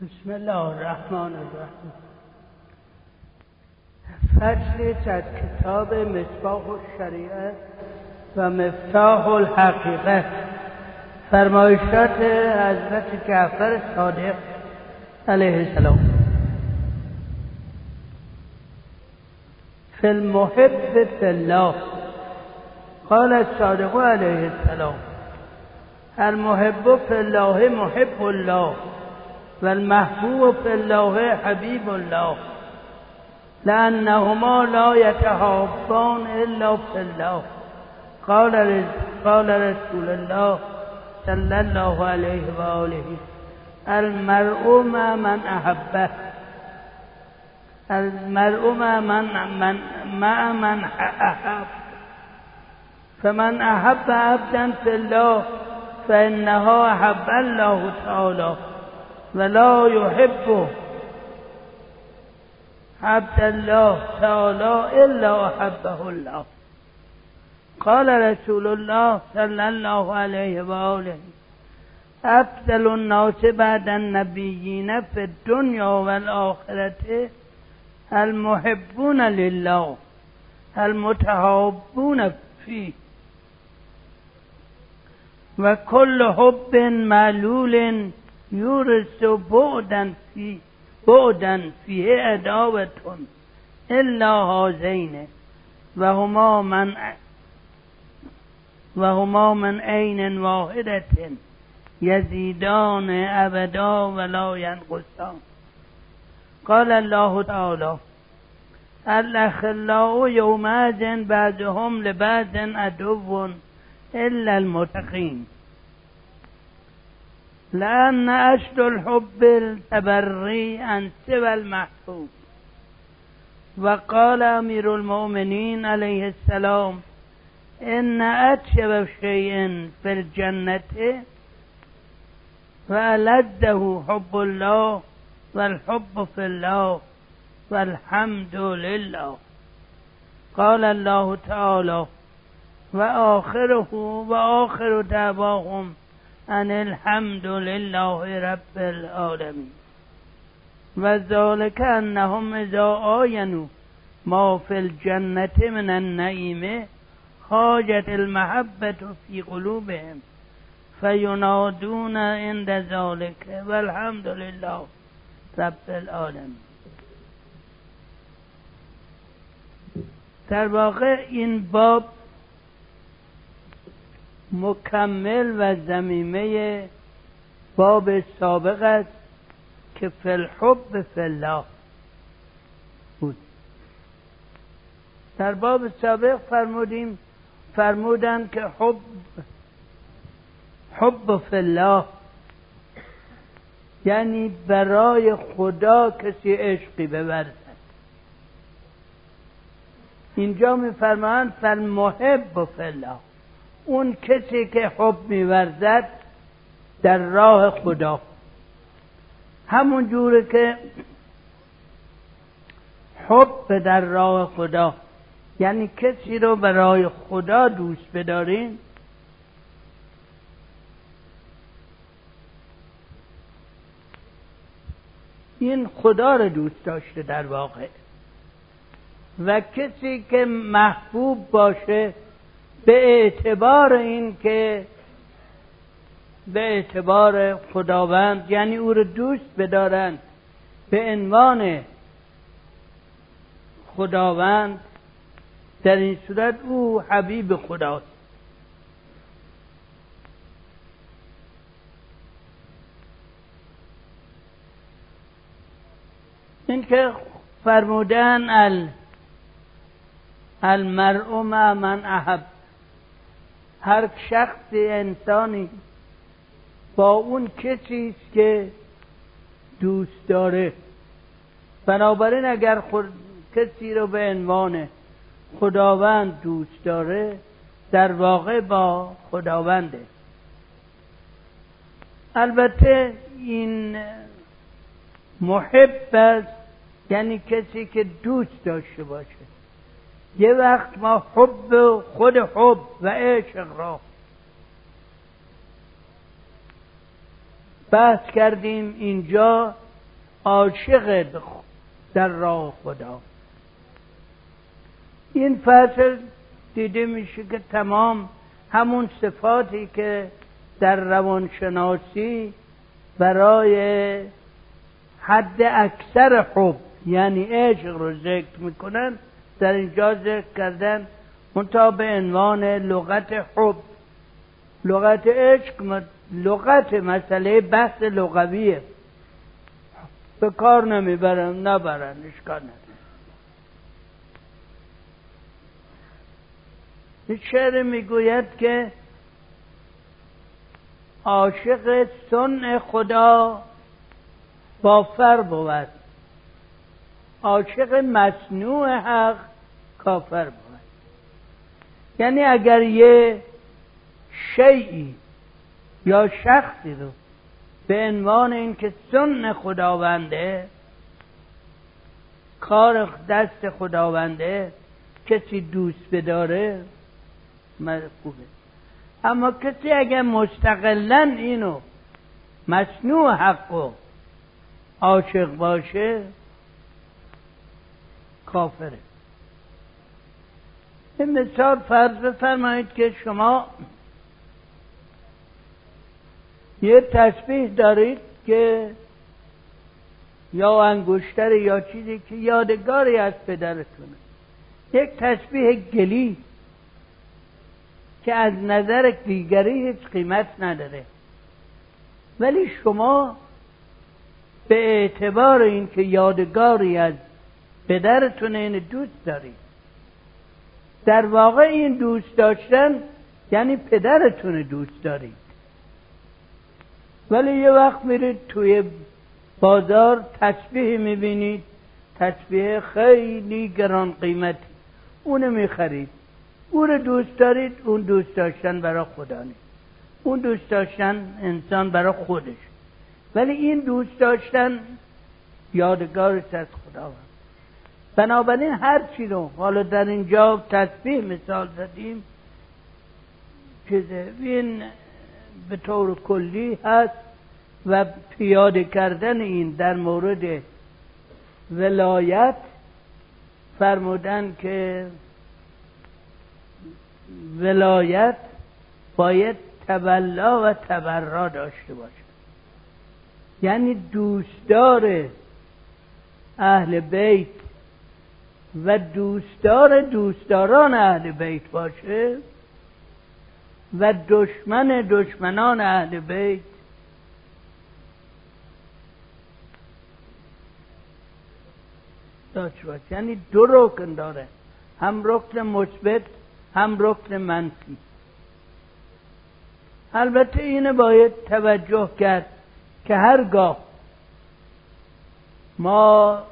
بسم الله الرحمن الرحیم. فصلی از کتاب مصباح الشریعه و مفتاح الحقیقه. فرمایشات حضرت جعفر صادق علیه السلام. فی المحب فی الله. قال الصادق علیه السلام. المحب فی الله محب الله. والمحبوب في الله حبيب الله. لأنهما لا يتحابان إلا في الله. قال قال رسول الله صلى الله عليه وآله المرء مع من أحبه. المرء مع من من مع من أحب. فمن أحب عبدا في الله فإنه أحب الله تعالى. ولا يحب عبد الله تعالى إلا أحبه الله. قال رسول الله صلى الله عليه وآله أفضل الناس بعد النبيين في الدنيا والآخرة المحبون لله المتحابون فيه وكل حب معلول يورث بعدا في بعدا فيه عداوة إلا هذين وهما من وهما من عين واحدة يزيدان أبدا ولا ينقصان قال الله تعالى الأخلاء يومئذ بعضهم لبعض عدو إلا المتقين لأن أشد الحب التبري عن سوى المحبوب. وقال أمير المؤمنين عليه السلام إن أتشب شيء في الجنة فألده حب الله والحب في الله والحمد لله. قال الله تعالى وآخره وآخر دعواهم أن الحمد لله رب العالمين وذلك أنهم إذا آينوا ما في الجنة من النعيم خاجت المحبة في قلوبهم فينادون عند ذلك والحمد لله رب العالمين در واقع این باب مکمل و زمیمه باب سابق است که فی الله بود. در باب سابق فرمودیم فرمودن که حب حب الله یعنی برای خدا کسی عشقی بورزد. اینجا میفرمایند فالمحب الله. اون کسی که حب میورزد در راه خدا. همون جوره که حب در راه خدا. یعنی کسی رو برای خدا دوست بدارین این خدا رو دوست داشته در واقع. و کسی که محبوب باشه به اعتبار این که به اعتبار خداوند یعنی او رو دوست بدارند به عنوان خداوند در این صورت او حبیب خداست. این که فرمودن ال المرء من احب. هر شخص انسانی با اون کسی است که دوست داره. بنابراین اگر خود کسی رو به عنوان خداوند دوست داره در واقع با خداونده. البته این محب است یعنی کسی که دوست داشته باشه. یه وقت ما حب خود حب و عشق را بحث کردیم اینجا عاشق در راه خدا. این فصل دیده میشه که تمام همون صفاتی که در روانشناسی برای حد اکثر حب یعنی عشق رو ذکر می‌کنن در اینجا ذکر کردن منتها به عنوان لغت حب. لغت عشق لغت مسئله بحث لغویه. به کار نمی‌برم نبرن اشکال نداره. این شعر می‌گوید که عاشق سن خدا بافر بود. عاشق مصنوع حق کافر بود. یعنی اگر یه شیعی یا شخصی رو به عنوان اینکه سن خداونده کار دست خداونده کسی دوست بداره خوبه اما کسی اگر مستقلا اینو مصنوع حق و عاشق باشه کافره. این مثال فرض بفرمایید که شما یه تسبیح دارید که یا انگشتر یا چیزی که یادگاری از پدرتونه. یک تسبیح گلی که از نظر دیگری هیچ قیمت نداره. ولی شما به اعتبار اینکه یادگاری از پدرتون این دوست دارید. در واقع این دوست داشتن یعنی پدرتون دوست دارید. ولی یه وقت میرید توی بازار تسبیح می‌بینید. تسبیح خیلی گران قیمتی. اونو می‌خرید. اون دوست دارید اون دوست داشتن برای خدا نیست. اون دوست داشتن انسان برای خودش. ولی این دوست داشتن یادگارش از خدا بنابراین هر چی رو حالا در اینجا تسبیح مثال زدیم چیزه این به طور کلی هست و پیاده کردن این در مورد ولایت فرمودن که ولایت باید تولا و تبرا داشته باشه. یعنی دوستدار اهل بیت و دوستدار دوستداران اهل بیت باشه و دشمن دشمنان اهل بیت داشته یعنی دو رکن داره. هم رکن مثبت هم رکن منفی. البته اینه باید توجه کرد که هرگاه ما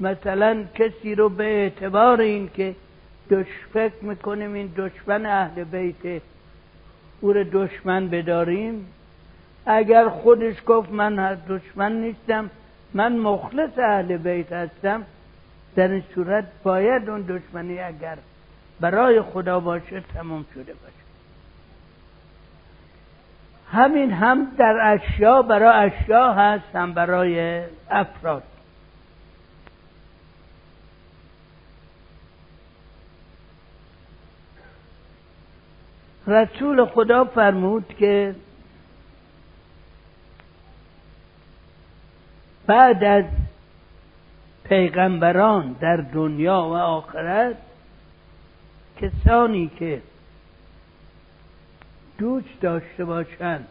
مثلا کسی رو به اعتبار این که دش فکر می‌کنیم این دشمن اهل بیت او رو دشمن بداریم. اگر خودش گفت من دشمن نیستم من مخلص اهل بیت هستم در این صورت باید اون دشمنی اگر برای خدا باشه تمام شده باشه. همین هم در اشیا برای اشیا هست هم برای افراد. رسول خدا فرمود که بعد از پیغمبران در دنیا و آخرت کسانی که دوست داشته باشند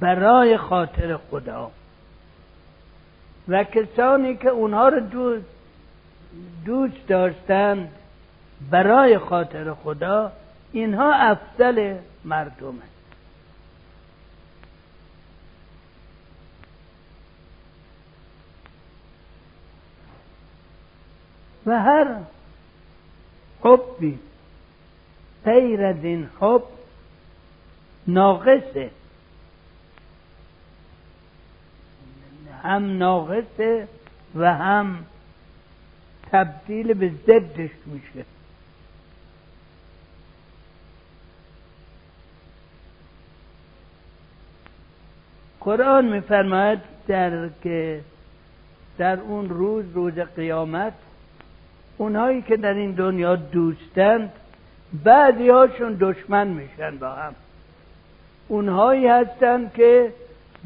برای خاطر خدا و کسانی که اونها رو دوست داشتند برای خاطر خدا اینها افضل مردمه. و هر حبی غیر از این حب ناقصه. هم ناقصه و هم تبدیل به ضدش میشه. قرآن میفرماید در که در اون روز روز قیامت اونهایی که در این دنیا دوستند بعضی هاشون دشمن میشن با هم. اونهایی هستند که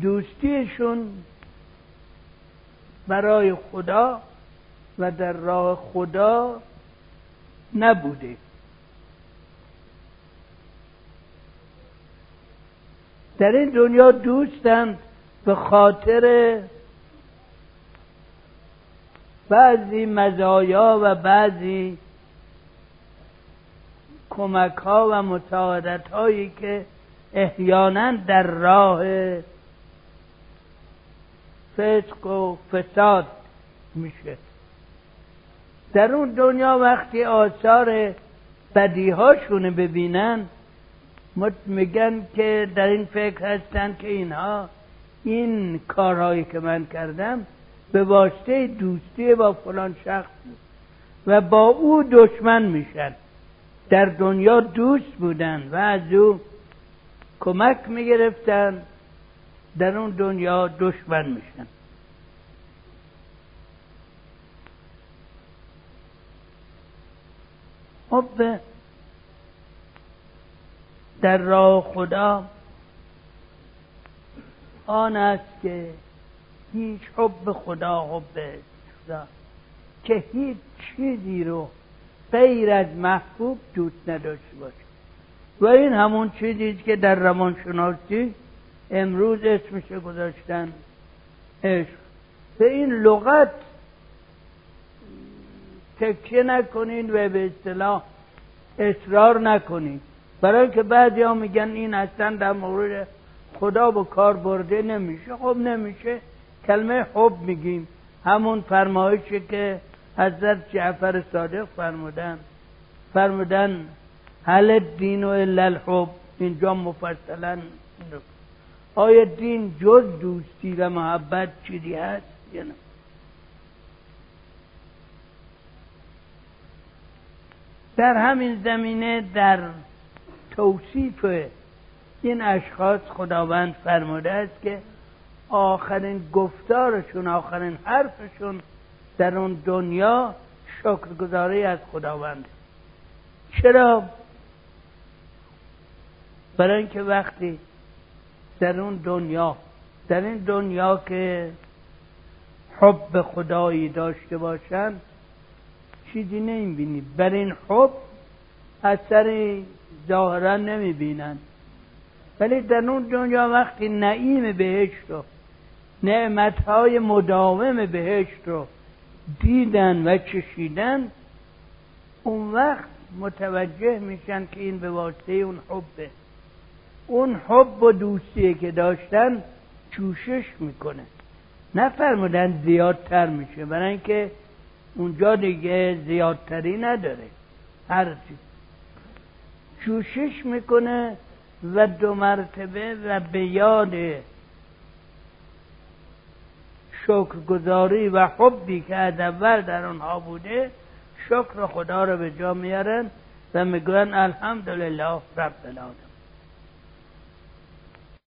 دوستیشون برای خدا و در راه خدا نبوده. در این دنیا دوستند به خاطر بعضی مزایا و بعضی کمک ها و مساعدت هایی که احیانا در راه فسق و فساد میشه. در اون دنیا وقتی آثار بدیهاشونه ببینن میگن که در این فکر هستن که اینها این کارهایی که من کردم به واسطه دوستی با فلان شخص و با او دشمن میشن. در دنیا دوست بودن و از او کمک می‌گرفتن. در اون دنیا دشمن میشن. حب در راه خدا. آن است که هیچ حب خدا حب خدا. که هیچ چیزی رو غیر از محبوب دوست نداشته باشه. و این همون چیزی که در روانشناسی امروز اسمش گذاشتن عشق. به این لغت تکیه نکنین و به اصطلاح اصرار نکنین. برای که بعضی ها میگن این اصلا در مورد خدا با کار برده نمیشه. خب نمیشه. کلمه حب میگیم. همون فرمایشی که حضرت جعفر صادق فرمودن. فرمودن هل دین و الا الحب اینجا مفصلا آیا دین جز دوستی و محبت چیزی هست یا نه؟ در همین زمینه در توصیف این اشخاص خداوند فرموده است که آخرین گفتارشون آخرین حرفشون در اون دنیا شکرگزاری از خداوند. چرا؟ برای اینکه وقتی در اون دنیا در این دنیا که حب خدایی داشته باشند چیزی نمی‌بینی. بر این حب اثری ظاهرا نمی‌بینند ولی در اون دنیا وقتی نعیم بهشت رو نعمتهای مداوم بهشت رو دیدن و چشیدن اون وقت متوجه میشن که این به واسطه اون حبه. اون حب و دوستی که داشتن چوشش می‌کنه. نفرمودن زیادتر میشه برای اینکه اونجا دیگه زیادتری نداره. هر چیز چوشش می‌کنه و دو مرتبه و به یاد شکرگزاری و حبی که از اول در آنها بوده شکر خدا رو به جا میارن و می‌گوین الحمدلله رب العالمین.